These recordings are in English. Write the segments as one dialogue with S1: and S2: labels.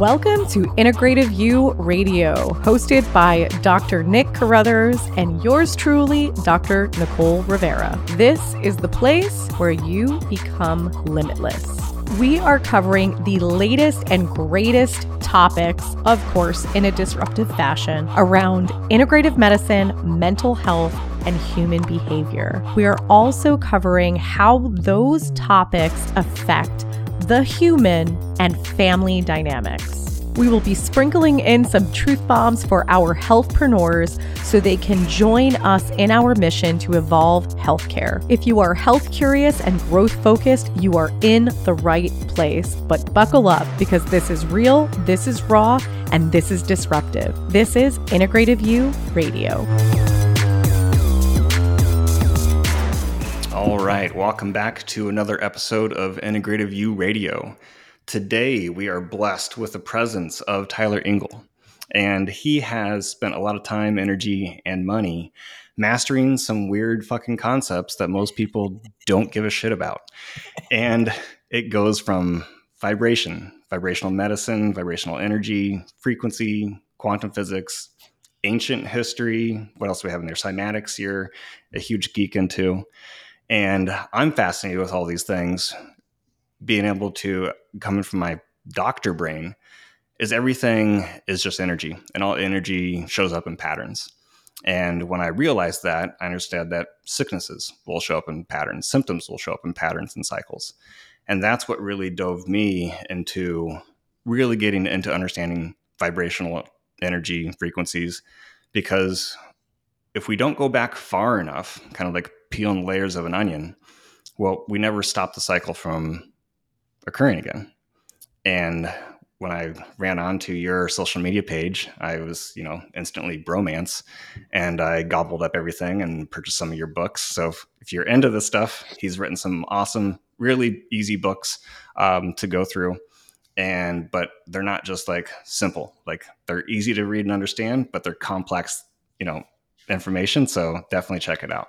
S1: Welcome to Integrative You Radio, hosted by Dr. Nick Carruthers and yours truly, Dr. Nicole Rivera. This is the place where you become limitless. We are covering the latest and greatest topics, of course, in a disruptive fashion around integrative medicine, mental health, and human behavior. We are also covering how those topics affect the human and family dynamics. We will be sprinkling in some truth bombs for our healthpreneurs so they can join us in our mission to evolve healthcare. If you are health curious and growth focused, you are in the right place. But buckle up because this is real, this is raw, and this is disruptive. This is Integrative You Radio.
S2: All right, welcome back to another episode of Integrative You Radio. Today, we are blessed with the presence of Tyler Engle, and he has spent a lot of time, energy, and money mastering some weird fucking concepts that most people don't give a shit about. And it goes from vibration, vibrational medicine, vibrational energy, frequency, quantum physics, ancient history. What else do we have in there? Cymatics, you're a huge geek into. And I'm fascinated with all these things. Being able to, coming from my doctor brain, is everything is just energy, and all energy shows up in patterns. And when I realized that, I understand that sicknesses will show up in patterns, symptoms will show up in patterns and cycles. And that's what really dove me into really getting into understanding vibrational energy frequencies. Because if we don't go back far enough, kind of like peeling layers of an onion, well, we never stop the cycle from occurring again. And when I ran onto your social media page, I was, you know, instantly bromance and I gobbled up everything and purchased some of your books. So if, if you're into this stuff, he's written some awesome, really easy books um, to go through. And, but they're not just like simple, like they're easy to read and understand, but they're complex, you know, information. So definitely check it out.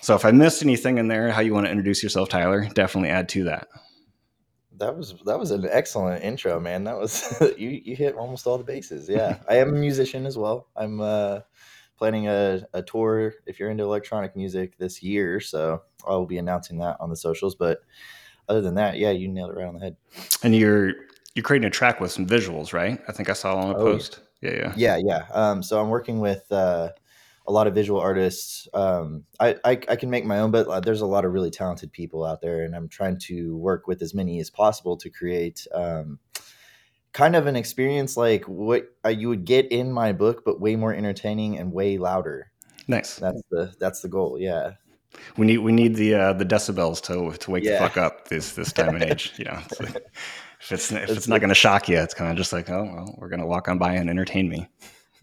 S2: So if I missed anything in there, how you want to introduce yourself, Tyler, definitely add to that.
S3: That was that was an excellent intro, man. That was you you hit almost all the bases. Yeah, I am a musician as well. I'm uh, planning a, a tour if you're into electronic music this year, so I will be announcing that on the socials. But other than that, yeah, you nailed it right on the head.
S2: And you're you're creating a track with some visuals, right? I think I saw on a oh, post. Yeah, yeah,
S3: yeah, yeah. Um, so I'm working with. Uh, a lot of visual artists. Um, I, I, I can make my own, but uh, there's a lot of really talented people out there, and I'm trying to work with as many as possible to create um, kind of an experience like what uh, you would get in my book, but way more entertaining and way louder.
S2: Nice.
S3: That's the that's the goal. Yeah.
S2: We need we need the uh, the decibels to to wake yeah. the fuck up this this time and age. You know, it's if it's if it's not going to shock you, it's kind of just like, oh well, we're going to walk on by and entertain me.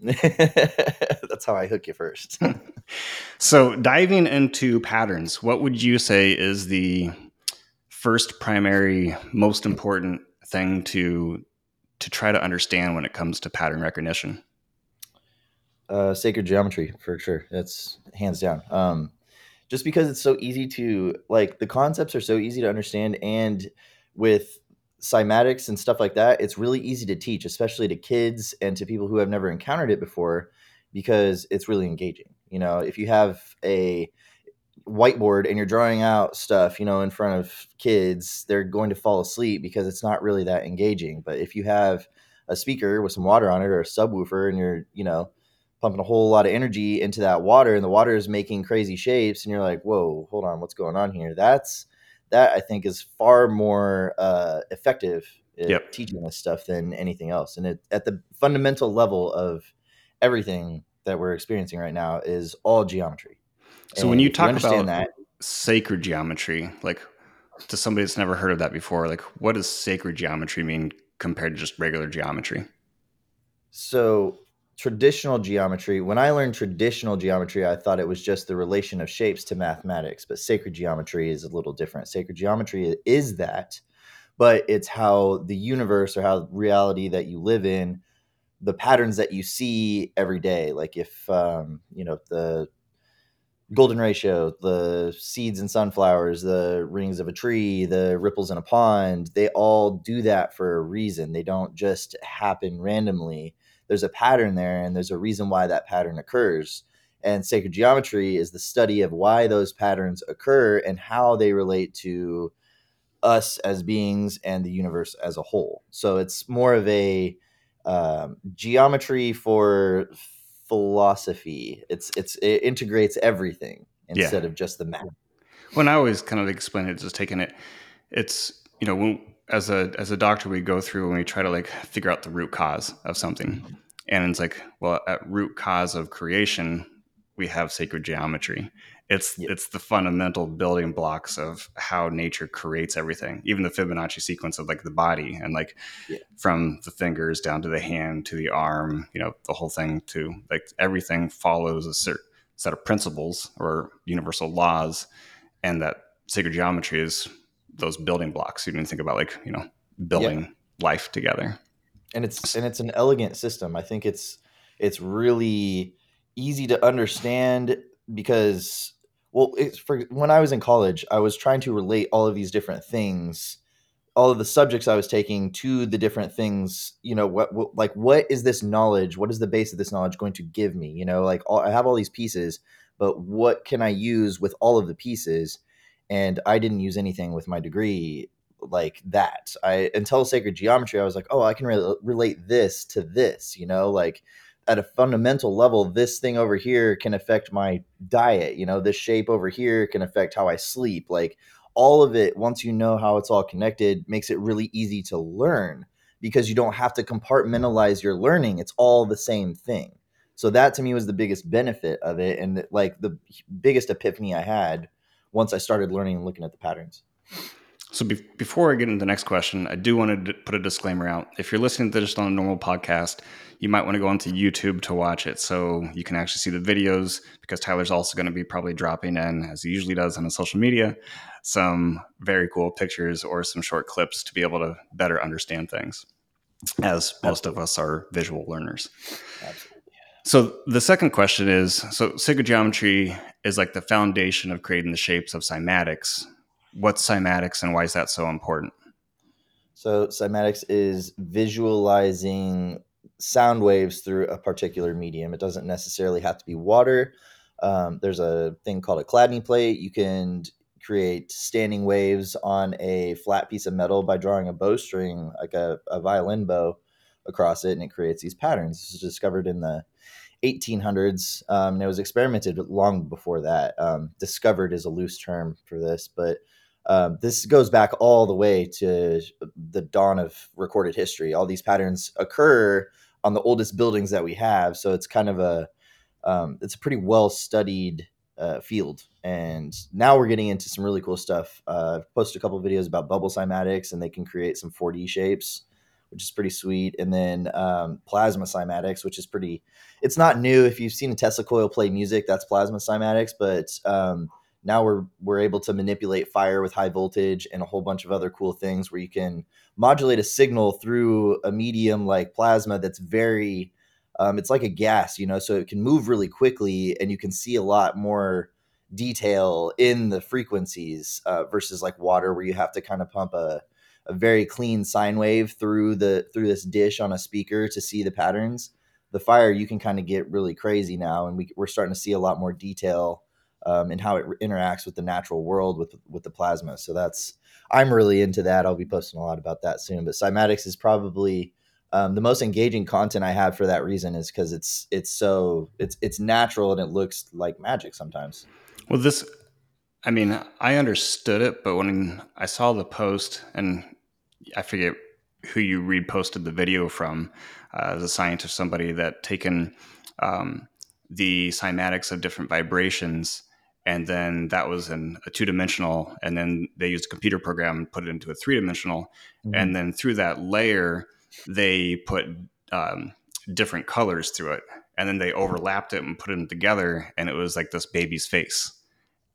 S3: That's how I hook you first.
S2: so, diving into patterns, what would you say is the first primary most important thing to to try to understand when it comes to pattern recognition?
S3: Uh, sacred geometry for sure. That's hands down. Um, just because it's so easy to like the concepts are so easy to understand and with cymatics and stuff like that, it's really easy to teach, especially to kids and to people who have never encountered it before, because it's really engaging. You know, if you have a whiteboard and you're drawing out stuff, you know, in front of kids, they're going to fall asleep because it's not really that engaging. But if you have a speaker with some water on it or a subwoofer and you're, you know, pumping a whole lot of energy into that water and the water is making crazy shapes and you're like, whoa, hold on, what's going on here? That's that I think is far more uh, effective yep. teaching this stuff than anything else. And it, at the fundamental level of everything that we're experiencing right now is all geometry.
S2: So and when you talk you about that, sacred geometry, like to somebody that's never heard of that before, like what does sacred geometry mean compared to just regular geometry?
S3: So traditional geometry, when I learned traditional geometry, I thought it was just the relation of shapes to mathematics, but sacred geometry is a little different. Sacred geometry is that, but it's how the universe or how reality that you live in, the patterns that you see every day. Like if, um, you know, the, golden ratio, the seeds in sunflowers, the rings of a tree, the ripples in a pond, they all do that for a reason. They don't just happen randomly. There's a pattern there, and there's a reason why that pattern occurs. And sacred geometry is the study of why those patterns occur and how they relate to us as beings and the universe as a whole. So it's more of a um, geometry for philosophy. It's it's it integrates everything instead yeah. of just the math.
S2: When I always kind of explain it, just taking it, it's you know when as a as a doctor we go through and we try to like figure out the root cause of something, and it's like well at root cause of creation we have sacred geometry. It's yep. it's the fundamental building blocks of how nature creates everything. Even the Fibonacci sequence of like the body and like from the fingers down to the hand to the arm, you know, the whole thing to like everything follows a certain set of principles or universal laws, and that sacred geometry is those building blocks. You didn't think about like you know building yeah. life together.
S3: And it's and it's an elegant system. I think it's it's really easy to understand because well it's for when i was in college i was trying to relate all of these different things all of the subjects i was taking to the different things you know what, what like what is this knowledge what is the base of this knowledge going to give me you know like all, i have all these pieces but what can i use with all of the pieces and i didn't use anything with my degree like that i until sacred geometry i was like oh i can re- relate this to this you know like at a fundamental level, this thing over here can affect my diet. You know, this shape over here can affect how I sleep. Like all of it, once you know how it's all connected, makes it really easy to learn because you don't have to compartmentalize your learning. It's all the same thing. So that to me was the biggest benefit of it. And like the biggest epiphany I had once I started learning and looking at the patterns.
S2: So be- before I get into the next question, I do want to d- put a disclaimer out. If you're listening to this on a normal podcast, you might want to go onto YouTube to watch it so you can actually see the videos because Tyler's also going to be probably dropping in, as he usually does on his social media, some very cool pictures or some short clips to be able to better understand things, as most of us are visual learners. Absolutely. So the second question is so sacred geometry is like the foundation of creating the shapes of cymatics. What's cymatics and why is that so important?
S3: So cymatics is visualizing sound waves through a particular medium. It doesn't necessarily have to be water. Um, there's a thing called a Chladni plate. You can create standing waves on a flat piece of metal by drawing a bowstring, like a, a violin bow, across it, and it creates these patterns. This was discovered in the 1800s, um, and it was experimented long before that. Um, discovered is a loose term for this, but um, this goes back all the way to the dawn of recorded history. All these patterns occur on the oldest buildings that we have. So it's kind of a um, it's a pretty well studied uh, field. And now we're getting into some really cool stuff. Uh, I've posted a couple videos about bubble cymatics, and they can create some 4D shapes, which is pretty sweet. And then um, plasma cymatics, which is pretty. It's not new. If you've seen a Tesla coil play music, that's plasma cymatics, but um, now we're we're able to manipulate fire with high voltage and a whole bunch of other cool things where you can modulate a signal through a medium like plasma that's very um, it's like a gas you know so it can move really quickly and you can see a lot more detail in the frequencies uh, versus like water where you have to kind of pump a, a very clean sine wave through the through this dish on a speaker to see the patterns the fire you can kind of get really crazy now and we, we're starting to see a lot more detail um, and how it interacts with the natural world with with the plasma. So that's I'm really into that. I'll be posting a lot about that soon. But cymatics is probably um, the most engaging content I have for that reason is because it's it's so it's it's natural and it looks like magic sometimes.
S2: Well, this, I mean, I understood it, but when I saw the post and I forget who you reposted the video from, uh, as a scientist, somebody that taken um, the cymatics of different vibrations and then that was in a two dimensional and then they used a computer program and put it into a three dimensional mm-hmm. and then through that layer they put um, different colors through it and then they overlapped it and put them together and it was like this baby's face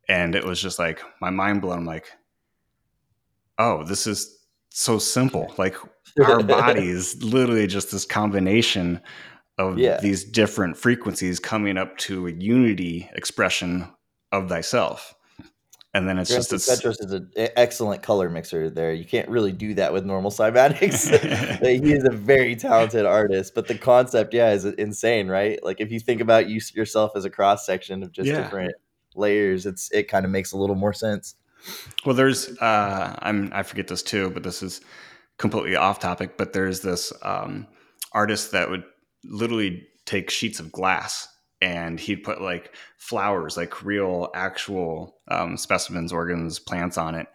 S2: and it was just like my mind blown I'm like oh this is so simple like our body is literally just this combination of yeah. these different frequencies coming up to a unity expression of thyself. And then it's
S3: Grand
S2: just this.
S3: Petros is an excellent color mixer there. You can't really do that with normal cymatics. he is a very talented artist, but the concept, yeah, is insane, right? Like if you think about you yourself as a cross section of just
S2: Yeah.
S3: different layers, it's it kind of makes a little more sense.
S2: Well, there's uh, I'm I forget this too, but this is completely off topic. But there's this um, artist that would literally take sheets of glass and he'd put like flowers, like real actual um, specimens, organs, plants on it,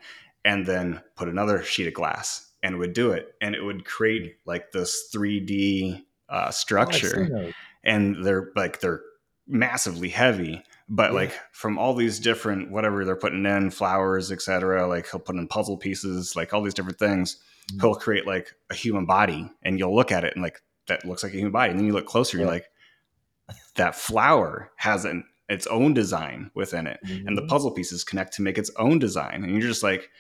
S2: and then put another sheet of glass and would do it, and it would create like this 3D uh,
S3: Oh,
S2: structure
S3: those.
S2: and they're like they're massively heavy but
S3: Yeah.
S2: like from all these different whatever they're putting in flowers etc like he'll put in puzzle pieces like all these different things
S3: Mhm.
S2: he'll create like a human body and you'll look at it and like that looks like a human body and then you look closer you're like that flower has an its own design within it and the
S3: Mhm.
S2: puzzle pieces connect to make its own design and you're just like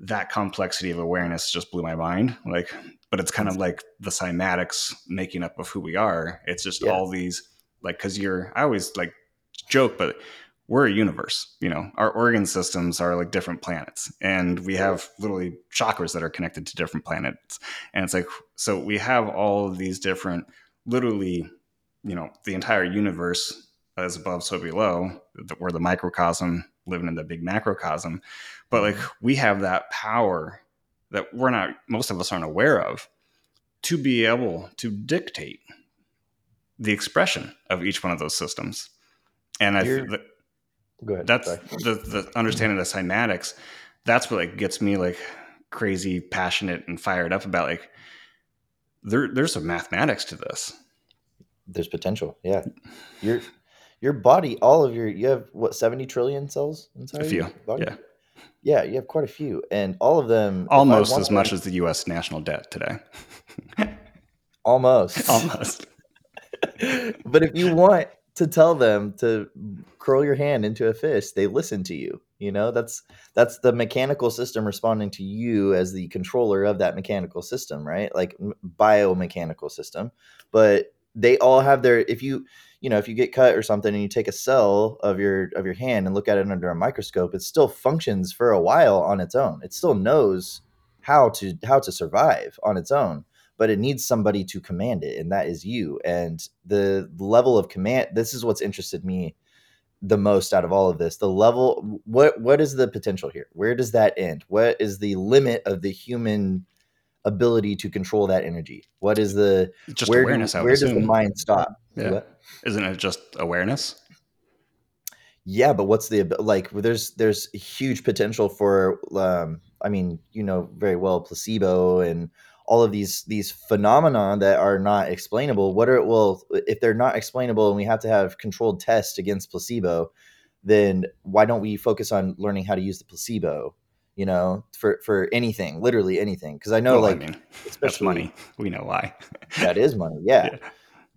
S2: that complexity of awareness just blew my mind like but it's kind of like the cymatics making up of who we are it's just
S3: Yeah.
S2: all these like because you're i always like joke but we're a universe you know? Our organ systems are like different planets and we have literally chakras that are connected to different planets. And it's like so we have all of these different literally you know the entire universe as above so below that we're the microcosm living in the big macrocosm. But like mm-hmm. we have that power that we're not most of us aren't aware of to be able to dictate the expression of each one of those systems and i th-
S3: Go ahead.
S2: that's the, the understanding of the cymatics that's what like gets me like crazy passionate and fired up about like there there's some mathematics to this
S3: There's potential. Yeah. Your your body, all of your you have what, 70 trillion cells inside
S2: a few yeah
S3: Yeah, you have quite a few. And all of them
S2: almost as much as the us national debt today
S3: almost.
S2: almost
S3: but if you want to tell them to curl your hand into a fist, they listen to you. You know, that's that's the mechanical system responding to you as the controller of that mechanical system, right? Like biomechanical system. But they all have their if you you know if you get cut or something and you take a cell of your of your hand and look at it under a microscope it still functions for a while on its own it still knows how to how to survive on its own but it needs somebody to command it and that is you and the level of command this is what's interested me the most out of all of this the level what what is the potential here? Where does that end? What is the limit of the human ability to control that energy? What is the
S2: just
S3: where,
S2: awareness
S3: do, where does the mind stop?
S2: Yeah.
S3: What?
S2: isn't it just awareness?
S3: Yeah but what's the like there's there's huge potential for um i mean you know very well placebo and all of these these phenomena that are not explainable what are it? well if they're not explainable and we have to have controlled tests against placebo then why don't we focus on learning how to use the placebo you know for for anything literally anything because i know
S2: well,
S3: like
S2: i mean
S3: especially
S2: money we know why
S3: that is money yeah.
S2: Yeah.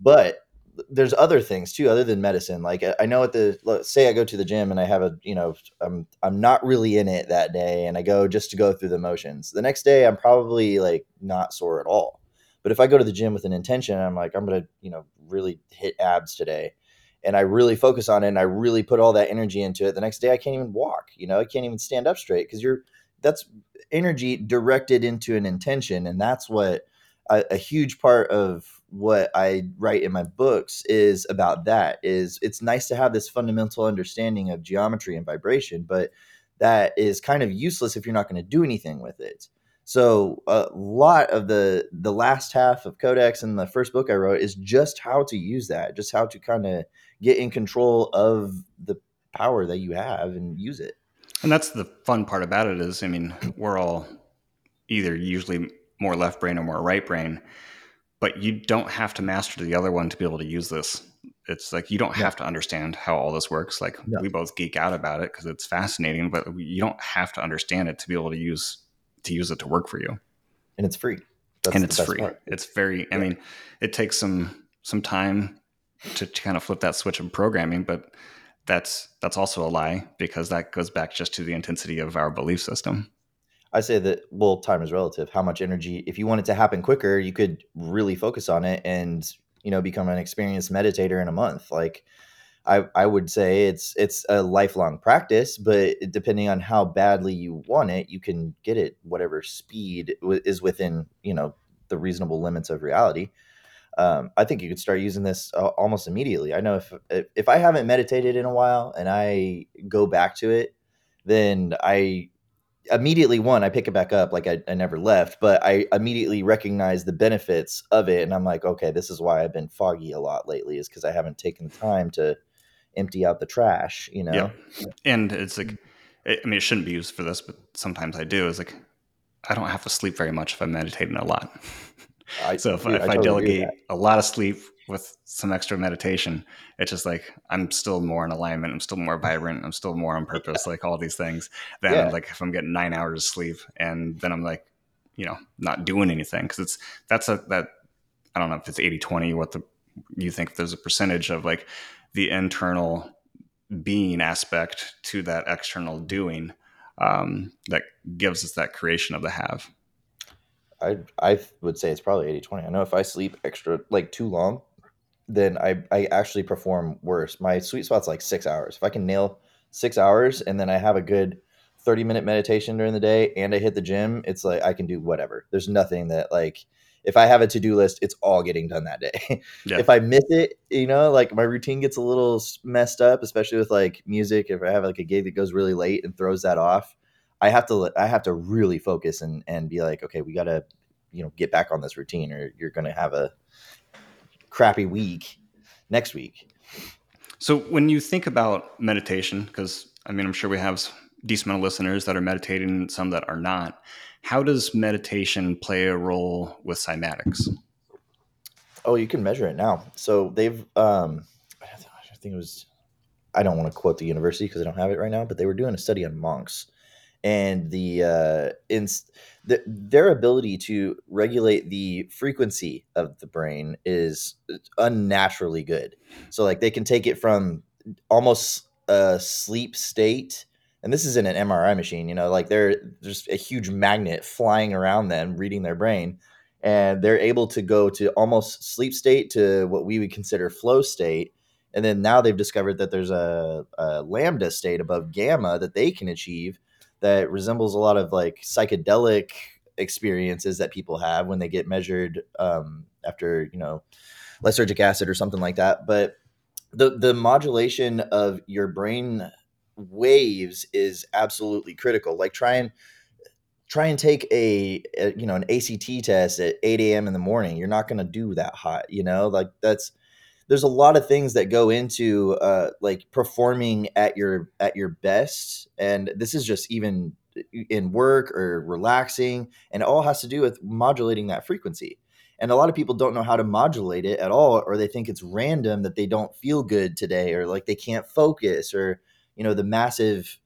S3: but there's other things too other than medicine. Like I- know at the let's say i go to the gym and i have a you know i'm i'm not really in it that day and i go just to go through the motions. The next day i'm probably like not sore at all. But if i go to the gym with an intention i'm like i'm gonna you know really hit abs today. And i really focus on it and i really put all that energy into it. The next day i can't even walk you know i can't even stand up straight because you're that's energy directed into an intention and that's what a, a huge part of what I write in my books is about that is it's nice to have this fundamental understanding of geometry and vibration but that is kind of useless if you're not going to do anything with it. So a lot of the the last half of codex and the first book i wrote is just how to use that just how to kind of get in control of the power that you have and use it.
S2: And that's the fun part about it is, I mean, we're all either usually more left brain or more right brain, but you don't have to master the other one to be able to use this. It's like you don't have to understand how all this works. Like
S3: No.
S2: we both geek out about it because it's fascinating, but you don't have to understand it to be able to use to use it to work for you.
S3: and it's free That's
S2: and it's free.
S3: part.
S2: It's very. I mean, it takes some some time to, to kind of flip that switch of programming, but that's that's also a lie because that goes back just to the intensity of our belief system.
S3: I say that well, time is relative. How much energy? If you want it to happen quicker, you could really focus on it and you know become an experienced meditator in a month. Like I, I would say it's it's a lifelong practice, but depending on how badly you want it, you can get it whatever speed is within you know the reasonable limits of reality. Um, I think you could start using this uh, almost immediately. I know if, if if I haven't meditated in a while and I go back to it, then I immediately one I pick it back up like I, I never left, but I immediately recognize the benefits of it, and I'm like, okay, this is why I've been foggy a lot lately, is because I haven't taken the time to empty out the trash, you know? Yeah.
S2: And it's like, I mean, it shouldn't be used for this, but sometimes I do. Is like, I don't have to sleep very much if I'm meditating a lot. I, so if, dude, if I, I totally delegate a lot of sleep with some extra meditation, it's just like I'm still more in alignment. I'm still more vibrant. I'm still more on purpose, like all these things. Then yeah. like if I'm getting nine hours of sleep and then I'm like, you know, not doing anything because it's that's a that I don't know if it's 80 20 what the you think there's a percentage of like the internal being aspect to that external doing um, that gives us that creation of the have.
S3: I I would say it's probably 80 20. I know if I sleep extra like too long, then I, I actually perform worse. My sweet spot's like six hours. If I can nail six hours and then I have a good 30 minute meditation during the day and I hit the gym, it's like I can do whatever. There's nothing that like if I have a to do list, it's all getting done that day. Yeah. if I miss it, you know, like my routine gets a little messed up, especially with like music. If I have like a gig that goes really late and throws that off, I have to I have to really focus and and be like, okay, we got to you know get back on this routine, or you're going to have a crappy week next week.
S2: So when you think about meditation, because I mean, I'm sure we have decent amount of listeners that are meditating and some that are not how does meditation play a role with cymatics?
S3: Oh, you can measure it now. So they've, um, I think it was, I don't want to quote the university because I don't have it right now, but they were doing a study on monks and the uh, in the, their ability to regulate the frequency of the brain is unnaturally good. So like they can take it from almost a sleep state and this is in an MRI machine, you know, like they're just a huge magnet flying around them, reading their brain, and they're able to go to almost sleep state to what we would consider flow state. And then now they've discovered that there's a, a lambda state above gamma that they can achieve that resembles a lot of like psychedelic experiences that people have when they get measured um, after, you know, lysergic acid or something like that. But the the modulation of your brain waves is absolutely critical. Like try and try and take a, a, you know an ACT test at 8 a.m. in the morning. You're not going to do that hot. You know, like that's there's a lot of things that go into uh, like performing at your at your best, and this is just even in work or relaxing, and it all has to do with modulating that frequency. And a lot of people don't know how to modulate it at all, or they think it's random that they don't feel good today, or like they can't focus, or you know the massive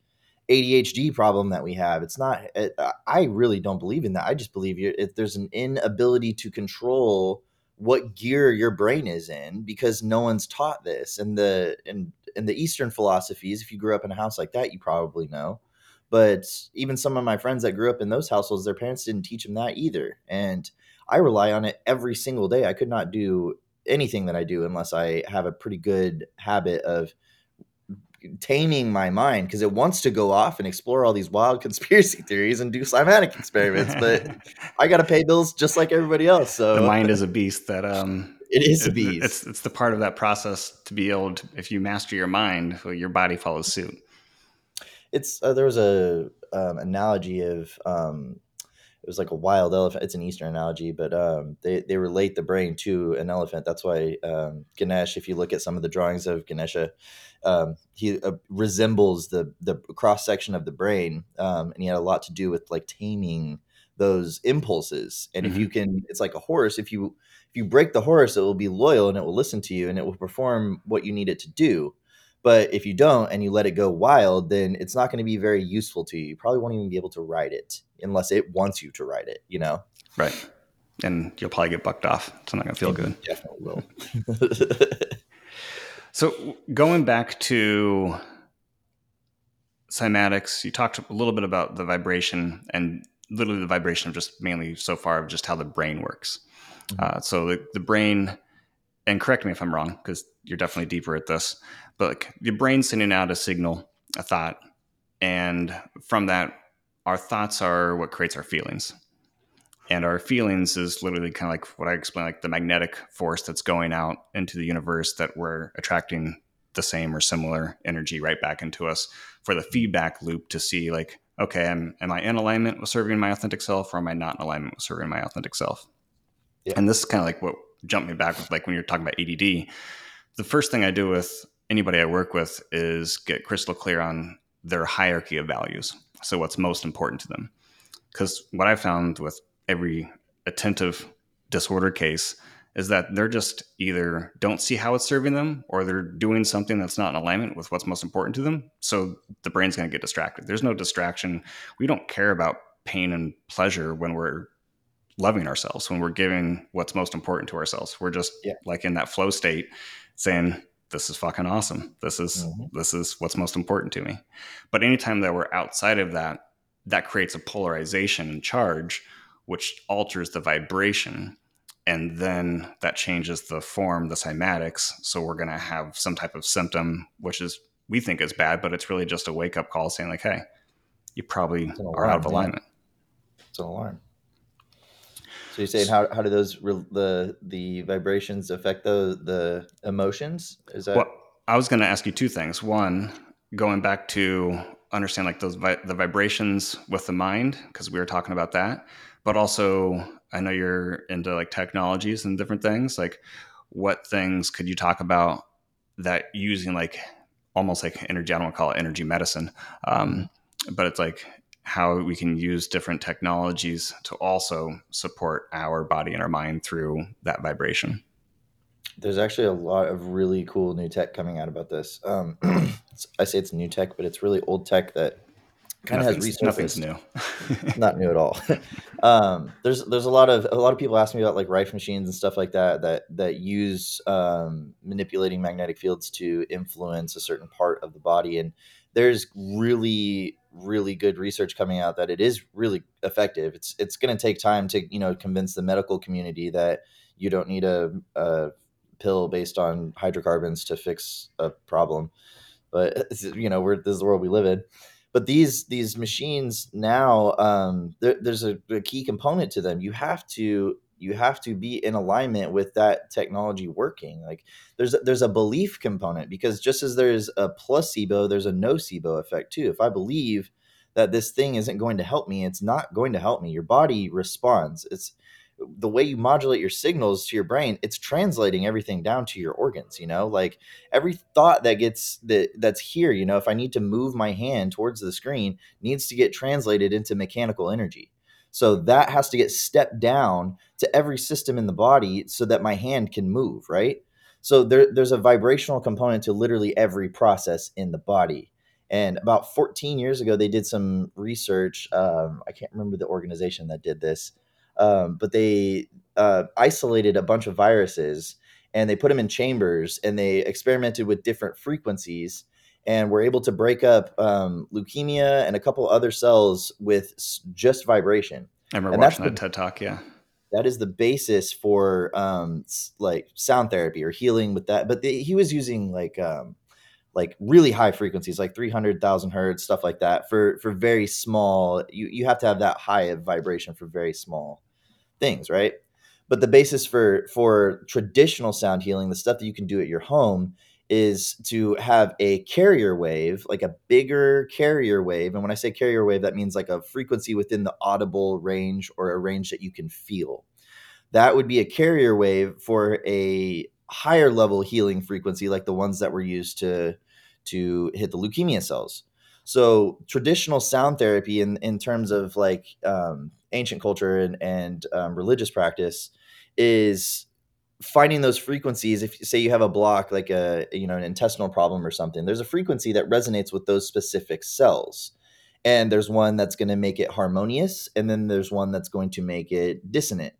S3: ADHD problem that we have. It's not. It, I really don't believe in that. I just believe you, if there's an inability to control what gear your brain is in because no one's taught this. And the in in the Eastern philosophies, if you grew up in a house like that, you probably know. But even some of my friends that grew up in those households, their parents didn't teach them that either. And I rely on it every single day. I could not do anything that I do unless I have a pretty good habit of taming my mind because it wants to go off and explore all these wild conspiracy theories and do cymatic experiments, but I got to pay bills just like everybody else. So
S2: the mind is a beast that um
S3: it is a beast.
S2: It's it's the part of that process to be able to if you master your mind, your body follows suit.
S3: It's uh, there was a um, analogy of um, it was like a wild elephant. It's an Eastern analogy, but um, they they relate the brain to an elephant. That's why um, Ganesh, if you look at some of the drawings of Ganesha, um, he uh, resembles the the cross section of the brain, um, and he had a lot to do with like taming those impulses. And mm-hmm. if you can, it's like a horse. If you if you break the horse, it will be loyal and it will listen to you and it will perform what you need it to do. But if you don't and you let it go wild, then it's not going to be very useful to you. You probably won't even be able to ride it unless it wants you to ride it, you know?
S2: Right. And you'll probably get bucked off. It's not going to feel good.
S3: Definitely will.
S2: so going back to cymatics, you talked a little bit about the vibration and literally the vibration of just mainly so far of just how the brain works. Mm-hmm. Uh, so the, the brain, and correct me if I'm wrong, because you're definitely deeper at this. But like, your brain's sending out a signal, a thought, and from that, our thoughts are what creates our feelings. And our feelings is literally kind of like what I explained, like the magnetic force that's going out into the universe that we're attracting the same or similar energy right back into us for the feedback loop to see like, okay, am, am I in alignment with serving my authentic self or am I not in alignment with serving my authentic self? Yeah. And this is kind of like what jumped me back with like when you're talking about ADD. The first thing I do with anybody I work with is get crystal clear on their hierarchy of values. So what's most important to them. Because what I found with every attentive disorder case is that they're just either don't see how it's serving them or they're doing something that's not in alignment with what's most important to them. So the brain's going to get distracted. There's no distraction. We don't care about pain and pleasure when we're loving ourselves, when we're giving what's most important to ourselves. We're just yeah. like in that flow state saying, this is fucking awesome. This is mm-hmm. this is what's most important to me. But anytime that we're outside of that, that creates a polarization and charge, which alters the vibration and then that changes the form, the cymatics. So we're going to have some type of symptom, which is we think is bad, but it's really just a wake up call saying like, "Hey, you probably are out of alignment."
S3: It's an alarm. So you're saying how, how do those re- the the vibrations affect the the emotions? Is that? Well,
S2: I was going to ask you two things. One, going back to understand like those vi- the vibrations with the mind because we were talking about that, but also I know you're into like technologies and different things. Like, what things could you talk about that using like almost like energy? I don't want to call it energy medicine, um, but it's like how we can use different technologies to also support our body and our mind through that vibration.
S3: There's actually a lot of really cool new tech coming out about this. Um, I say it's new tech, but it's really old tech that kind of has resurfaced.
S2: Nothing's new.
S3: not new at all. um, there's there's a lot of a lot of people ask me about like Rife machines and stuff like that that that use um, manipulating magnetic fields to influence a certain part of the body, and there's really really good research coming out that it is really effective. It's it's going to take time to you know convince the medical community that you don't need a, a pill based on hydrocarbons to fix a problem, but you know we're this is the world we live in. But these these machines now um, there, there's a, a, key component to them. You have to you have to be in alignment with that technology working. Like there's a, there's a belief component because just as there's a placebo there's a nocebo effect too. If i believe that this thing isn't going to help me it's not going to help me. Your body responds. It's the way you modulate your signals to your brain it's translating everything down to your organs you know? Like every thought that gets that that's here you know if i need to move my hand towards the screen needs to get translated into mechanical energy so that has to get stepped down to every system in the body so that my hand can move right? So there, there's a vibrational component to literally every process in the body. And about 14 years ago they did some research um, i can't remember the organization that did this um, but they uh, isolated a bunch of viruses and they put them in chambers and they experimented with different frequencies and we're able to break up um, leukemia and a couple other cells with just vibration.
S2: I remember and watching that the, TED talk. Yeah,
S3: that is the basis for um, like sound therapy or healing with that. But they, he was using like um, like really high frequencies, like three hundred thousand hertz, stuff like that. For for very small, you you have to have that high of vibration for very small things, right? But the basis for for traditional sound healing, the stuff that you can do at your home, is to have a carrier wave, like a bigger carrier wave. And when I say carrier wave, that means like a frequency within the audible range or a range that you can feel. That would be a carrier wave for a higher level healing frequency, like the ones that were used to to hit the leukemia cells. So traditional sound therapy, in in terms of like um, ancient culture and and um, religious practice, is finding those frequencies. If say you have a block, like a you know an intestinal problem or something, there's a frequency that resonates with those specific cells, and there's one that's going to make it harmonious, and then there's one that's going to make it dissonant.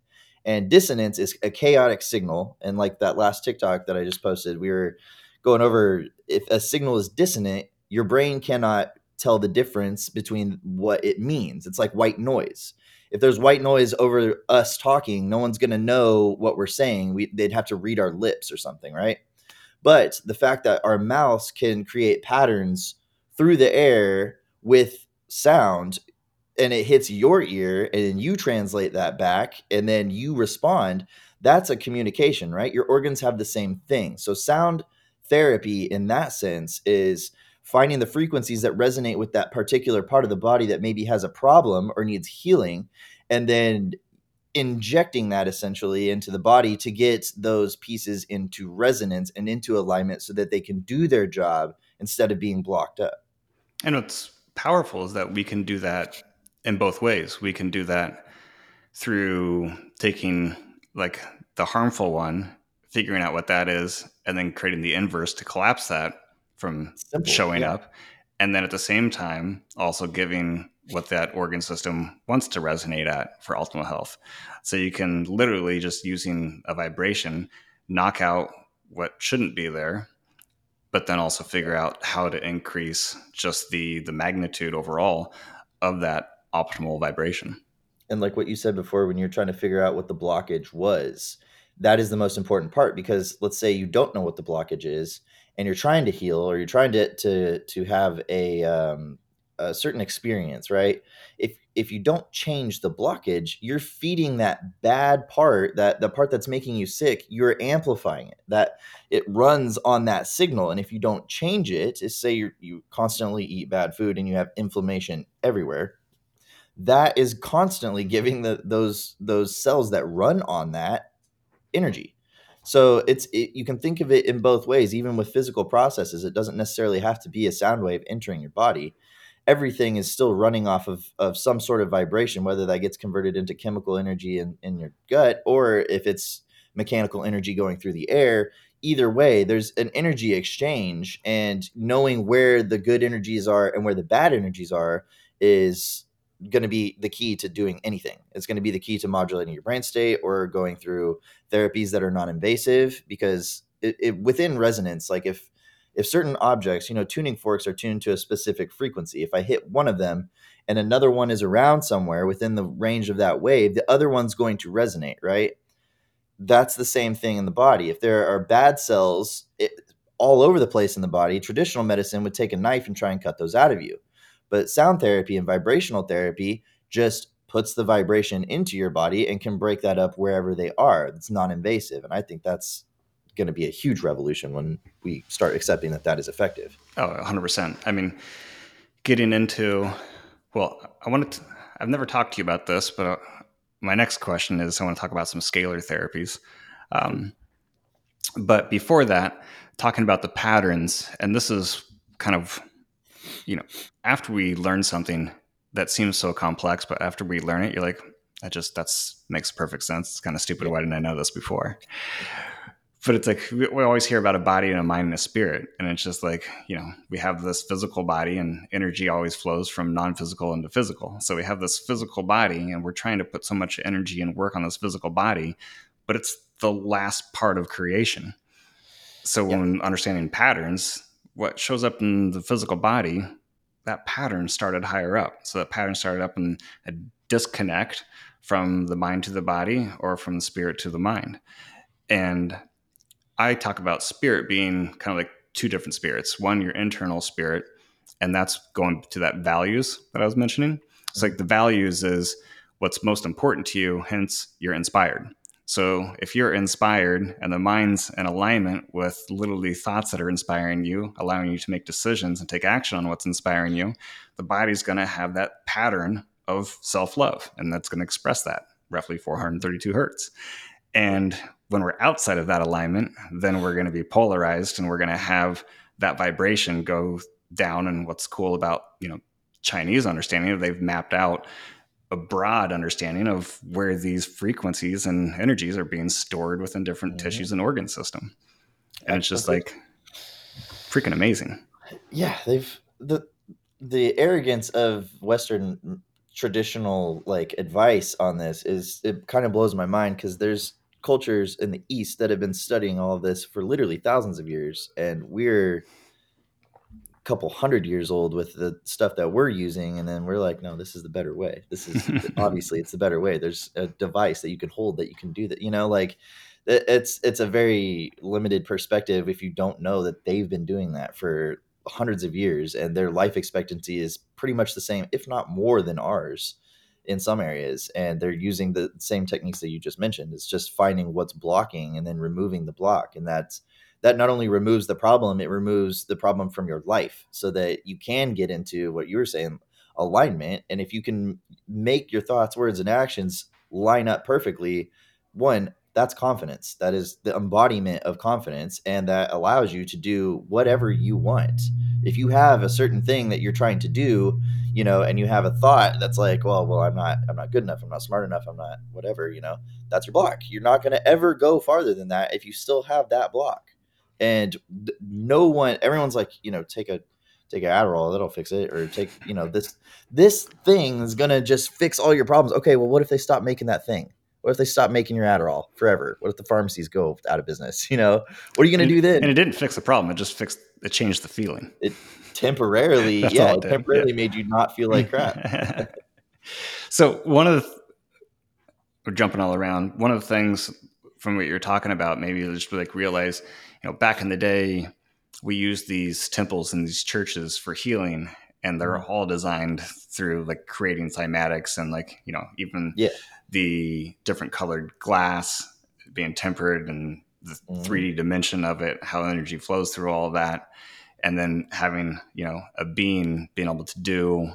S3: And dissonance is a chaotic signal, and like that last TikTok that I just posted, we were going over if a signal is dissonant your brain cannot tell the difference between what it means. It's like white noise. If there's white noise over us talking, no one's going to know what we're saying. We, they'd have to read our lips or something, right? But the fact that our mouths can create patterns through the air with sound and it hits your ear and you translate that back and then you respond that's a communication right your organs have the same thing so sound therapy in that sense is finding the frequencies that resonate with that particular part of the body that maybe has a problem or needs healing and then injecting that essentially into the body to get those pieces into resonance and into alignment so that they can do their job instead of being blocked up.
S2: And what's powerful is that we can do that in both ways. We can do that through taking like the harmful one, figuring out what that is, and then creating the inverse to collapse that from Simple, showing yeah. up. And then at the same time, also giving what that organ system wants to resonate at for optimal health. So you can literally just using a vibration knock out what shouldn't be there, but then also figure out how to increase just the the magnitude overall of that optimal vibration.
S3: And like what you said before, when you're trying to figure out what the blockage was, that is the most important part because let's say you don't know what the blockage is and you're trying to heal or you're trying to to to have a um, a certain experience, right? If if you don't change the blockage, you're feeding that bad part, that the part that's making you sick, you're amplifying it. That it runs on that signal. And if you don't change it, is say you you constantly eat bad food and you have inflammation everywhere, that is constantly giving the those those cells that run on that energy. So it's it, you can think of it in both ways. Even with physical processes, it doesn't necessarily have to be a sound wave entering your body everything is still running off of, of some sort of vibration, whether that gets converted into chemical energy in, in your gut or if it's mechanical energy going through the air. Either way, there's an energy exchange, and knowing where the good energies are and where the bad energies are is going to be the key to doing anything. It's going to be the key to modulating your brain state or going through therapies that are non invasive because it, it, within resonance, like if if certain objects, you know, tuning forks are tuned to a specific frequency. If I hit one of them and another one is around somewhere within the range of that wave, the other one's going to resonate, right? That's the same thing in the body. If there are bad cells it, all over the place in the body, traditional medicine would take a knife and try and cut those out of you. But sound therapy and vibrational therapy just puts the vibration into your body and can break that up wherever they are. It's non invasive. And I think that's going to be a huge revolution when we start accepting that that is effective.
S2: Oh, 100%. I mean, getting into, well, I wanted to, I've never talked to you about this, but uh, my next question is I want to talk about some scalar therapies. Um, but before that, talking about the patterns, and this is kind of, you know, after we learn something that seems so complex, but after we learn it, you're like, that just that's makes perfect sense. It's kind of stupid. Why didn't I know this before? but it's like we, always hear about a body and a mind and a spirit and it's just like you know we have this physical body and energy always flows from non-physical into physical so we have this physical body and we're trying to put so much energy and work on this physical body but it's the last part of creation so yeah. when understanding patterns what shows up in the physical body that pattern started higher up so that pattern started up in a disconnect from the mind to the body or from the spirit to the mind and I talk about spirit being kind of like two different spirits. One, your internal spirit, and that's going to that values that I was mentioning. It's like the values is what's most important to you, hence you're inspired. So if you're inspired and the mind's in alignment with literally thoughts that are inspiring you, allowing you to make decisions and take action on what's inspiring you, the body's going to have that pattern of self love, and that's going to express that roughly 432 hertz. And when we're outside of that alignment, then we're going to be polarized and we're going to have that vibration go down. And what's cool about, you know, Chinese understanding, they've mapped out a broad understanding of where these frequencies and energies are being stored within different mm-hmm. tissues and organ system. And it's just like freaking amazing.
S3: Yeah, they've the the arrogance of Western traditional like advice on this is it kind of blows my mind because there's cultures in the East that have been studying all of this for literally thousands of years, and we're couple hundred years old with the stuff that we're using, and then we're like, no, this is the better way. This is obviously it's the better way. There's a device that you can hold that you can do that. You know, like it's it's a very limited perspective if you don't know that they've been doing that for hundreds of years and their life expectancy is pretty much the same if not more than ours in some areas and they're using the same techniques that you just mentioned it's just finding what's blocking and then removing the block and that's that not only removes the problem it removes the problem from your life so that you can get into what you were saying alignment. And if you can make your thoughts words and actions line up perfectly one that's confidence. That is the embodiment of confidence and that allows you to do whatever you want. If you have a certain thing that you're trying to do you know and you have a thought that's like well well i'm not i'm not good enough i'm not smart enough i'm not whatever you know that's your block. You're not going to ever go farther than that if you still have that block and no one everyone's like you know take a take an adderall that'll fix it or take you know this this thing is to just fix all your problems okay well what if they stop making that thing what if they stop making your Adderall forever? What if the pharmacies go out of business? You know, what are you going to do then?
S2: And it didn't fix the problem. It just fixed, it changed the feeling.
S3: It temporarily, yeah, it, it temporarily yeah. made you not feel like crap.
S2: so one of the, we're jumping all around. One of the things from what you're talking about, maybe just like realize, you know, back in the day, we used these temples and these churches for healing and they're mm-hmm. all designed through like creating cymatics and like you know even
S3: yeah.
S2: the different colored glass being tempered and the mm. 3d dimension of it how energy flows through all that and then having you know a being being able to do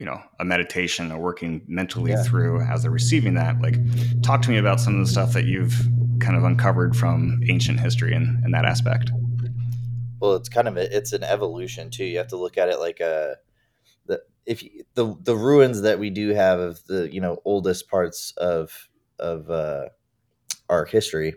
S2: you know a meditation or working mentally yeah. through as they're receiving that like talk to me about some of the stuff that you've kind of uncovered from ancient history in, in that aspect
S3: well it's kind of a, it's an evolution too you have to look at it like a the if you, the the ruins that we do have of the you know oldest parts of of uh, our history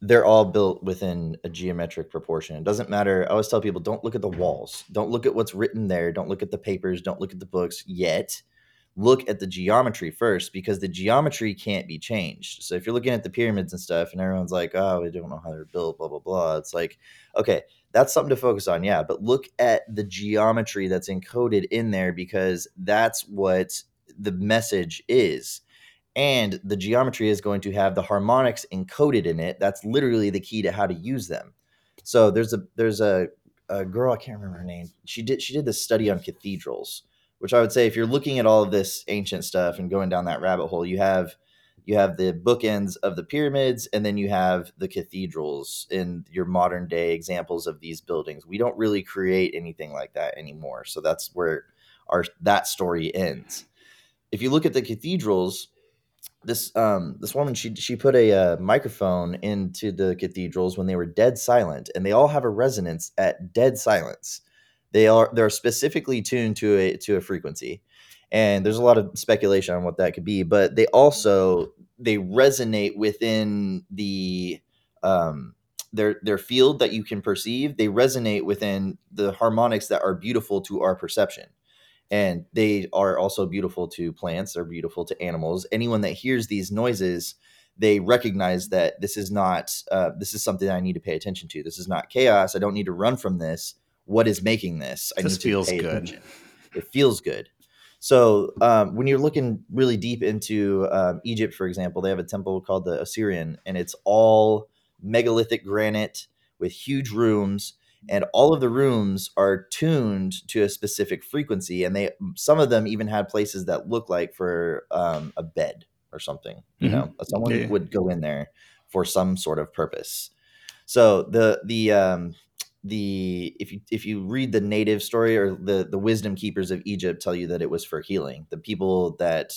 S3: they're all built within a geometric proportion. It doesn't matter. I always tell people don't look at the walls. Don't look at what's written there. Don't look at the papers. Don't look at the books yet look at the geometry first because the geometry can't be changed. So if you're looking at the pyramids and stuff and everyone's like, oh, we don't know how they're built, blah, blah, blah. It's like, okay, that's something to focus on. Yeah. But look at the geometry that's encoded in there because that's what the message is. And the geometry is going to have the harmonics encoded in it. That's literally the key to how to use them. So there's a there's a, a girl I can't remember her name. She did she did this study on cathedrals, which I would say if you're looking at all of this ancient stuff and going down that rabbit hole, you have you have the bookends of the pyramids and then you have the cathedrals in your modern day examples of these buildings. We don't really create anything like that anymore. So that's where our that story ends. If you look at the cathedrals, this um this woman she she put a uh, microphone into the cathedrals when they were dead silent and they all have a resonance at dead silence they are they're specifically tuned to a to a frequency, and there's a lot of speculation on what that could be. But they also they resonate within the um, their their field that you can perceive. They resonate within the harmonics that are beautiful to our perception and they are also beautiful to plants they're beautiful to animals anyone that hears these noises they recognize that this is not uh, this is something i need to pay attention to this is not chaos i don't need to run from this what is making this.
S2: I this feels good.
S3: Attention. It feels good. So um, when you're looking really deep into um, Egypt, for example, they have a temple called the Osirion and it's all megalithic granite with huge rooms, and all of the rooms are tuned to a specific frequency, and they some of them even had places that look like for um, a bed or something. You mm-hmm. know, someone yeah. would go in there for some sort of purpose. So the the um, the if you if you read the native story or the the wisdom keepers of Egypt tell you that it was for healing. The people that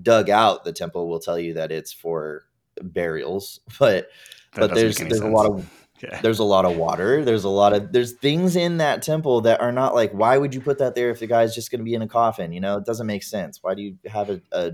S3: dug out the temple will tell you that it's for burials. But that but there's there's sense. a lot of there's a lot of water. There's a lot of there's things in that temple that are not like why would you put that there if the guy's just going to be in a coffin? You know, it doesn't make sense. Why do you have a, a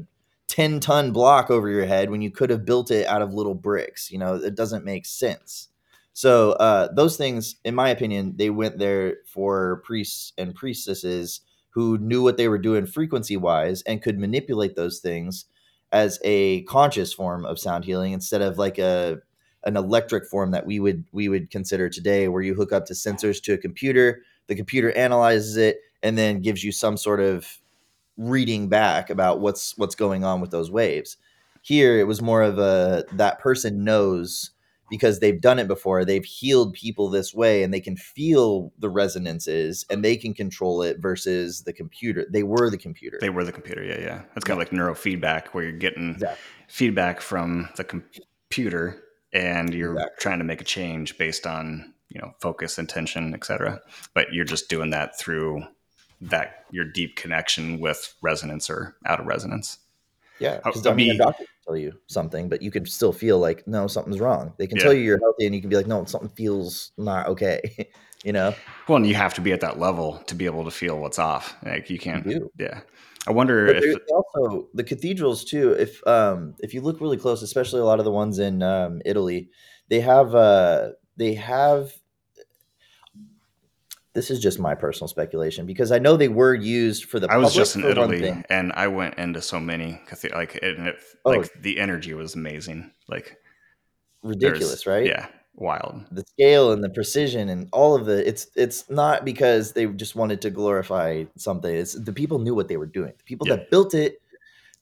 S3: 10 ton block over your head when you could have built it out of little bricks? You know, it doesn't make sense. So uh, those things, in my opinion, they went there for priests and priestesses who knew what they were doing frequency wise and could manipulate those things as a conscious form of sound healing instead of like a an electric form that we would we would consider today where you hook up to sensors to a computer the computer analyzes it and then gives you some sort of reading back about what's what's going on with those waves Here, it was more of a that person knows because they've done it before. They've healed people this way and they can feel the resonances and they can control it versus the computer. They were the computer.
S2: They were the computer. Yeah, yeah. That's kind of like neurofeedback where you're getting
S3: Exactly.
S2: feedback from the computer and you're
S3: Exactly.
S2: trying to make a change based on, you know, focus, intention, etc. But you're just doing that through that your deep connection with resonance or out of resonance.
S3: Yeah, because I mean, a doctor can tell you something, but you could still feel like no, something's wrong. They can
S2: Yeah.
S3: tell you you're healthy, and you can be like, no, something feels not okay. you know,
S2: Well, and you have to be at that level to be able to feel what's off. Like you
S3: you
S2: can't.
S3: do.
S2: Yeah. I wonder
S3: But
S2: if
S3: also the cathedrals too. If um if you look really close, especially a lot of the ones in um, Italy, they have uh they have. This is just my personal speculation because I know they were used for the.
S2: I was just in Italy and I went into so many like and it,
S3: Oh.
S2: like the energy was amazing. Like
S3: Ridiculous, right?
S2: Yeah, wild.
S3: the scale and the precision and all of the it's it's not because they just wanted to glorify something it's the people knew what they were doing the people
S2: Yeah.
S3: that built it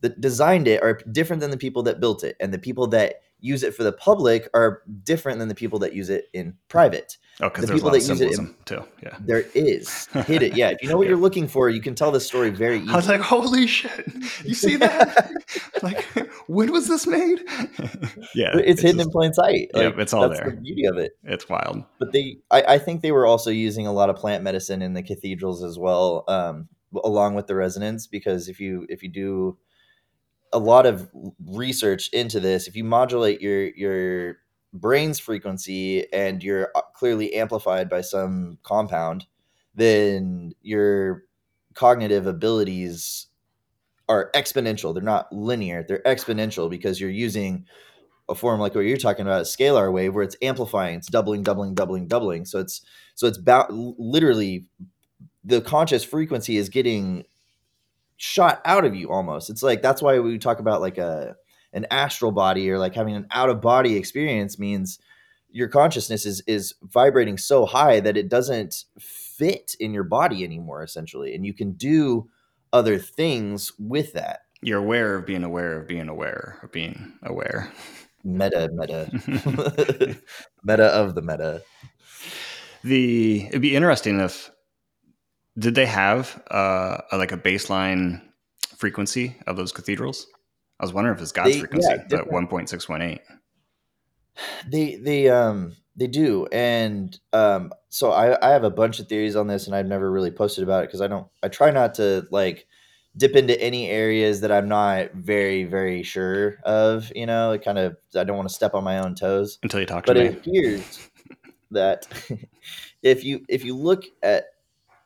S3: that designed it are different than the people that built it and the people that use it for the public are different than the people that use it in private
S2: Oh, because
S3: The
S2: there's a
S3: people
S2: lot of
S3: that use it in-
S2: too. Yeah.
S3: there is hit it yeah if you know what
S2: Yeah.
S3: you're looking for you can tell this story very easily
S2: I was like, holy shit! You see that? like, when was this made? yeah,
S3: it's, hidden
S2: just-
S3: in plain sight
S2: Yeah,
S3: like,
S2: it's all
S3: that's
S2: there.
S3: the beauty of it
S2: It's wild.
S3: but they I, I think they were also using a lot of plant medicine in the cathedrals as well um, along with the resonance because if you if you do a lot of research into this if you modulate your your brain's frequency and you're uh, clearly amplified by some compound then your cognitive abilities are exponential they're not linear they're exponential because you're using a form like what you're talking about, a scalar wave, where it's amplifying, it's doubling, doubling, doubling, doubling. So it's so it's about literally the conscious frequency is getting shot out of you almost. It's like that's why we talk about like a an astral body or like having an out of body experience means your consciousness is is vibrating so high that it doesn't fit in your body anymore essentially and you can do other things with that
S2: You're aware of being aware of being aware of being aware.
S3: meta meta meta of the meta
S2: the it'd be interesting if did they have uh a, like a baseline frequency of those cathedrals? I was wondering if it's God's
S3: They-
S2: frequency
S3: yeah,
S2: at one point six one eight.
S3: they they um they do and um so i i have a bunch of theories on this and i've never really posted about it because i don't i try not to like dip into any areas that i'm not very very sure of you know it kind of i don't want to step on my own toes
S2: Until you talk
S3: but
S2: to me.
S3: But it appears that if you if you look at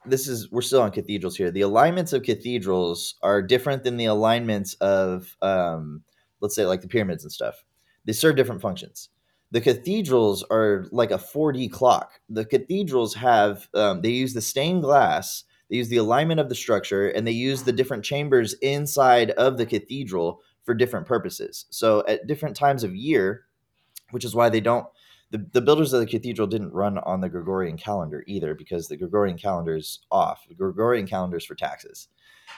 S3: this is we're still on cathedrals here. The alignments of cathedrals are different than the alignments of um let's say like the pyramids and stuff. They serve different functions. The cathedrals are like a 4d clock. The cathedrals have um, they use the stained glass they use the alignment of the structure and they use the different chambers inside of the cathedral for different purposes. So at different times of year which is why they don't the, the builders of the cathedral didn't run on the Gregorian calendar either because the Gregorian calendar is off. The Gregorian calendar is for taxes.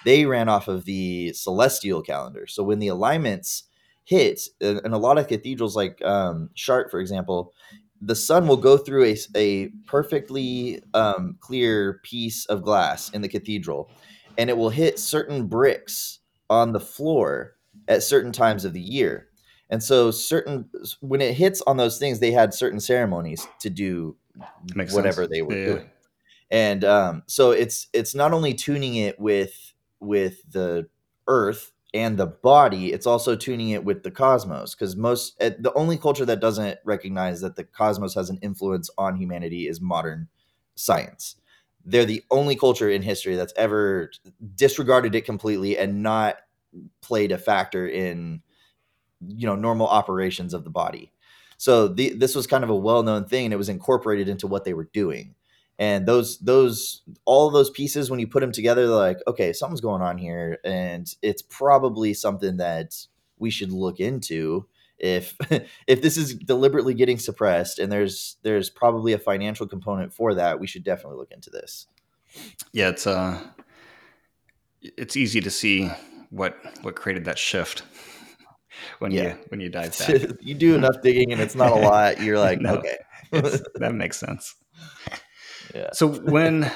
S3: They ran off of the celestial calendar. So when the alignments hit, and and a lot of cathedrals like um, Chartres, for example, the sun will go through a, a perfectly um, clear piece of glass in the cathedral, and it will hit certain bricks on the floor at certain times of the year. And so certain when it hits on those things, they had certain ceremonies to do
S2: Makes
S3: whatever
S2: sense.
S3: they were
S2: Yeah,
S3: doing. And um, so it's it's not only tuning it with with the earth and the body, it's also tuning it with the cosmos. Because most eh, the only culture that doesn't recognize that the cosmos has an influence on humanity is modern science. They're the only culture in history that's ever disregarded it completely and not played a factor in you know normal operations of the body. So the, this was kind of a well-known thing and it was incorporated into what they were doing. And those those all those pieces when you put them together they're like okay something's going on here and it's probably something that we should look into if if this is deliberately getting suppressed and there's there's probably a financial component for that we should definitely look into this.
S2: Yeah, it's uh it's easy to see what what created that shift. When
S3: Yeah.
S2: you when you dive back.
S3: you do enough digging and it's not a lot. You're like,
S2: No.
S3: okay.
S2: That makes sense.
S3: Yeah.
S2: So when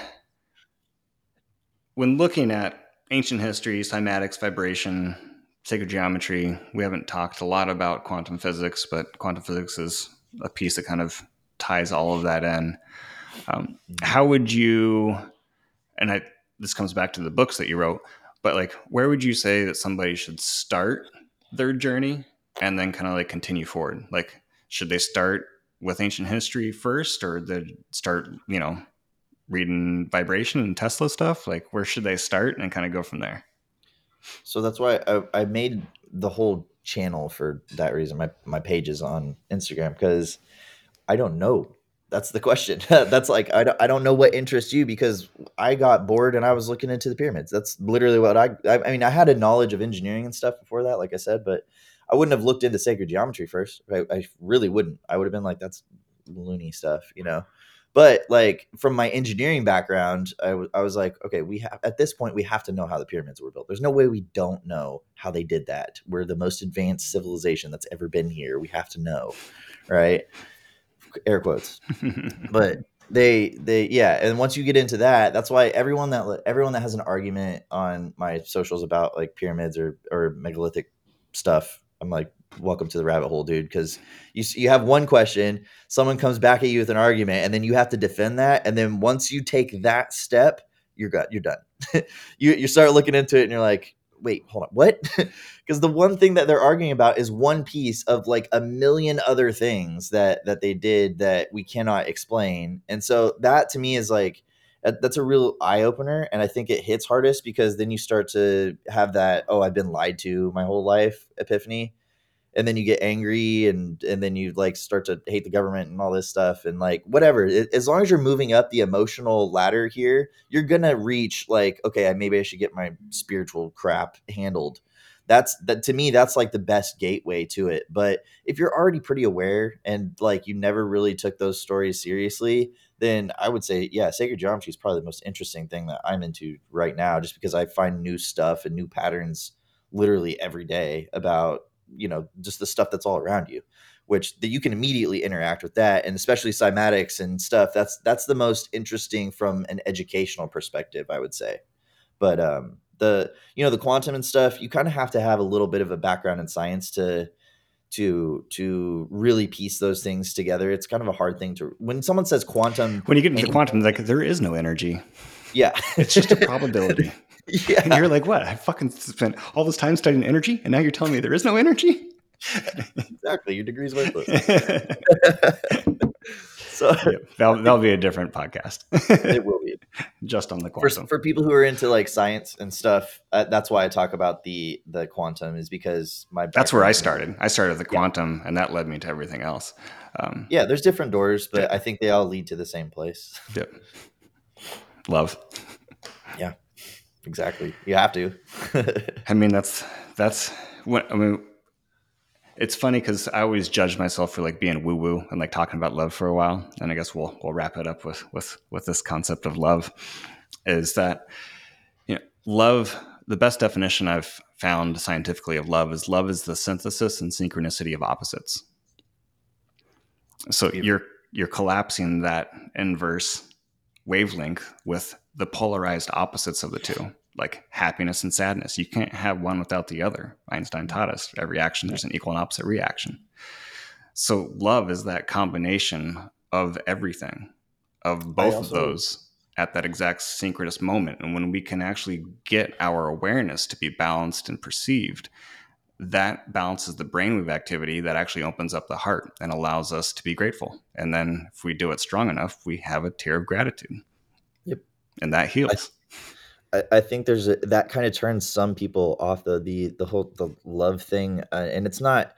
S2: when looking at ancient history, cymatics, vibration, sacred geometry, we haven't talked a lot about quantum physics, but quantum physics is a piece that kind of ties all of that in. Um, how would you? And I this comes back to the books that you wrote, but like, where would you say that somebody should start their journey and then kind of like continue forward? Like, should they start with ancient history first, or they start, you know, reading vibration and Tesla stuff? Like, where should they start and kind of go from there?
S3: So that's why I, I made the whole channel for that reason. My my page is on Instagram because I don't know. That's the question. that's like I don't, I don't know what interests you because I got bored and I was looking into the pyramids. That's literally what I I, mean I had a knowledge of engineering and stuff before that, like I said, but I wouldn't have looked into sacred geometry first. I, really wouldn't. I would have been like that's loony stuff, you know. But like from my engineering background, I wa- I was like, okay, we have at this point we have to know how the pyramids were built. There's no way we don't know how they did that. We're the most advanced civilization that's ever been here. We have to know, right? Air quotes. But they they yeah, and once you get into that, that's why everyone that everyone that has an argument on my socials about like pyramids or or megalithic stuff, I'm like, welcome to the rabbit hole, dude. Because you you have one question, someone comes back at you with an argument, and then you have to defend that, and then once you take that step, you're good. You're done. you you start looking into it, and you're like, wait, hold on, what? Because the one thing that they're arguing about is one piece of like a million other things that that they did that we cannot explain, and so that to me is like that's a real eye opener and i think it hits hardest because then you start to have that oh i've been lied to my whole life epiphany and then you get angry and and then you like start to hate the government and all this stuff and like whatever. It- as long as you're moving up the emotional ladder here you're gonna reach like okay maybe i should get my spiritual crap handled. That's that to me that's like the best gateway to it. But if you're already pretty aware and like you never really took those stories seriously then I would say, yeah, sacred geometry is probably the most interesting thing that I'm into right now, just because I find new stuff and new patterns literally every day about you know just the stuff that's all around you, which that you can immediately interact with that, and especially cymatics and stuff. That's that's the most interesting from an educational perspective, I would say. But um, the you know the quantum and stuff, you kind of have to have a little bit of a background in science to to to really piece those things together. It's kind of a hard thing to when someone says quantum.
S2: when you get into
S3: any-
S2: quantum, like there is no energy.
S3: Yeah,
S2: It's just a probability.
S3: Yeah,
S2: and you're like, what? I fucking spent all this time studying energy, and now you're telling me there is no energy?
S3: exactly. Your degree's worthless. So
S2: that'll, that'll be a different podcast,
S3: it will be
S2: just on the
S3: for,
S2: quantum.
S3: for people who are into like science and stuff. Uh, that's why I talk about the the quantum is because my
S2: That's where I started. I started the quantum, and that led me to everything else. Um,
S3: Yeah, there's different doors, but
S2: Yeah.
S3: I think they all lead to the same place.
S2: yep. Love.
S3: Exactly. You have to.
S2: I mean, that's that's what I mean. It's funny because I always judge myself for like being woo woo and like talking about love for a while, and I guess we'll we'll wrap it up with with with this concept of love. Is that you know love? The best definition I've found scientifically of love is love is the synthesis and synchronicity of opposites. So you're you're collapsing that inverse wavelength with the polarized opposites of the two, like happiness and sadness. You can't have one without the other. Einstein taught us every action there's an equal and opposite reaction. So love is that combination of everything, of both of those at that exact synchronous moment. And when we can actually get our awareness to be balanced and perceived, that balances the brainwave activity that actually opens up the heart and allows us to be grateful. And then if we do it strong enough, we have a tear of gratitude. And that heals.
S3: I, I think there's a, that kind of turns some people off the the the whole the love thing, uh, and it's not.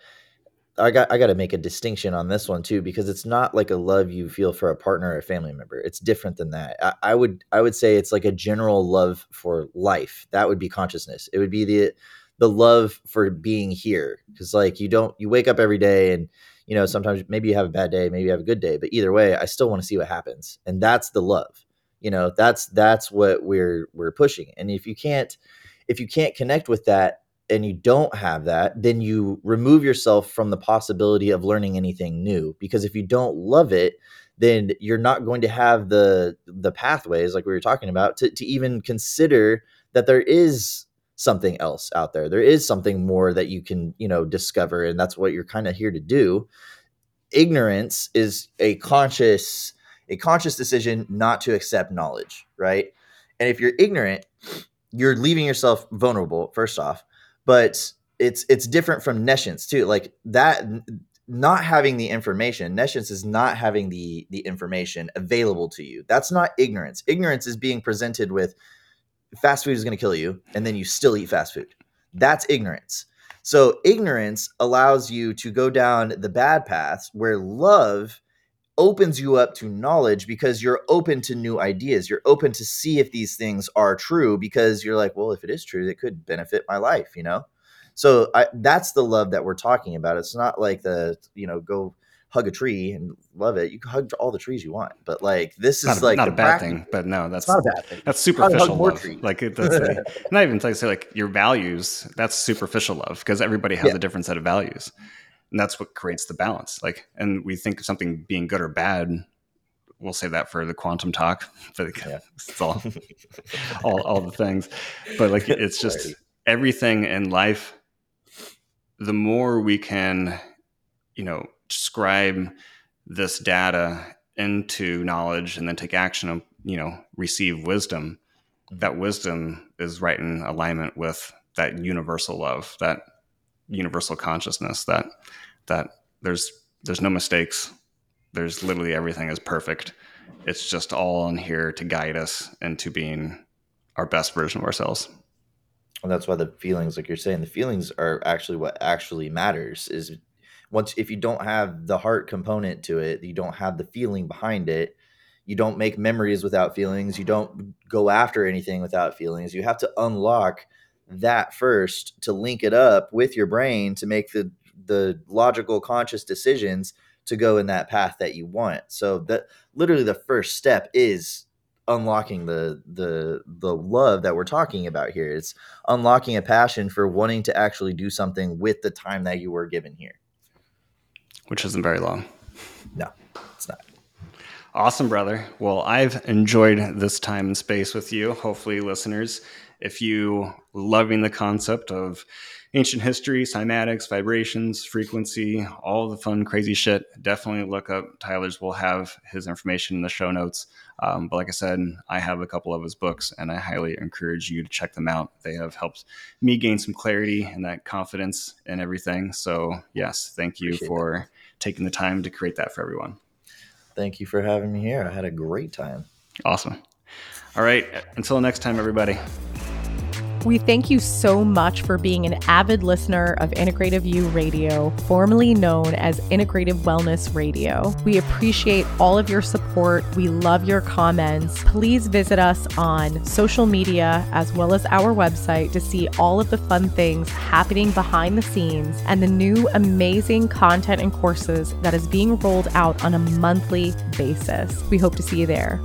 S3: I got I got to make a distinction on this one too because it's not like a love you feel for a partner or a family member. It's different than that. I, I would I would say it's like a general love for life. That would be consciousness. It would be the the love for being here because like you don't you wake up every day and you know sometimes maybe you have a bad day maybe you have a good day but either way i still want to see what happens and that's the love you know that's that's what we're we're pushing and if you can't if you can't connect with that and you don't have that, then you remove yourself from the possibility of learning anything new. Because if you don't love it, then you're not going to have the the pathways like we were talking about to, to even consider that there is something else out there. There is something more that you can, you know, discover. And that's what you're kind of here to do. Ignorance is a conscious, a conscious decision not to accept knowledge, right? And if you're ignorant, you're leaving yourself vulnerable, first off but it's it's different from nescience too. Like that not having the information nescience is not having the the information available to you that's not ignorance ignorance is being presented with fast food is going to kill you and then you still eat fast food that's ignorance so ignorance allows you to go down the bad paths where love opens you up to knowledge because you're open to new ideas you're open to see if these things are true because you're like well if it is true it could benefit my life you know so I, that's the love that we're talking about. It's not like the you know go hug a tree and love it. You can hug all the trees you want, but like this is
S2: not
S3: a, like
S2: not a bad thing. But no, that's
S3: not a bad thing.
S2: That's superficial love. Like it, that's a, not even like say like your values. That's superficial love because everybody has yeah. a different set of values, and that's what creates the balance. Like, and we think of something being good or bad. We'll save that for the quantum talk. But yeah. it's all, all all the things. But like it's just everything in life the more we can, you know, scribe this data into knowledge and then take action and, you know, receive wisdom, mm-hmm. that wisdom is right in alignment with that universal love, that universal consciousness, that that there's there's no mistakes. There's literally everything is perfect. It's just all in here to guide us into being our best version of ourselves
S3: and that's why the feelings like you're saying the feelings are actually what actually matters is once if you don't have the heart component to it you don't have the feeling behind it you don't make memories without feelings you don't go after anything without feelings you have to unlock that first to link it up with your brain to make the the logical conscious decisions to go in that path that you want so that literally the first step is unlocking the the the love that we're talking about here. It's unlocking a passion for wanting to actually do something with the time that you were given here.
S2: Which isn't very long.
S3: No, it's not.
S2: Awesome, brother. Well, I've enjoyed this time and space with you. Hopefully, listeners, if you loving the concept of ancient history, cymatics, vibrations, frequency, all the fun, crazy shit, definitely look up Tyler's. We'll have his information in the show notes. Um, but like I said, I have a couple of his books, and I highly encourage you to check them out. They have helped me gain some clarity and that confidence and everything. So, yes, thank you Appreciate for that. taking the time to create that for everyone.
S3: Thank you for having me here. I had a great time.
S2: Awesome. All right. Until next time, everybody.
S1: We thank you so much for being an avid listener of Integrative You Radio, formerly known as Integrative Wellness Radio. We appreciate all of your support. We love your comments. Please visit us on social media as well as our website to see all of the fun things happening behind the scenes and the new amazing content and courses that is being rolled out on a monthly basis. We hope to see you there.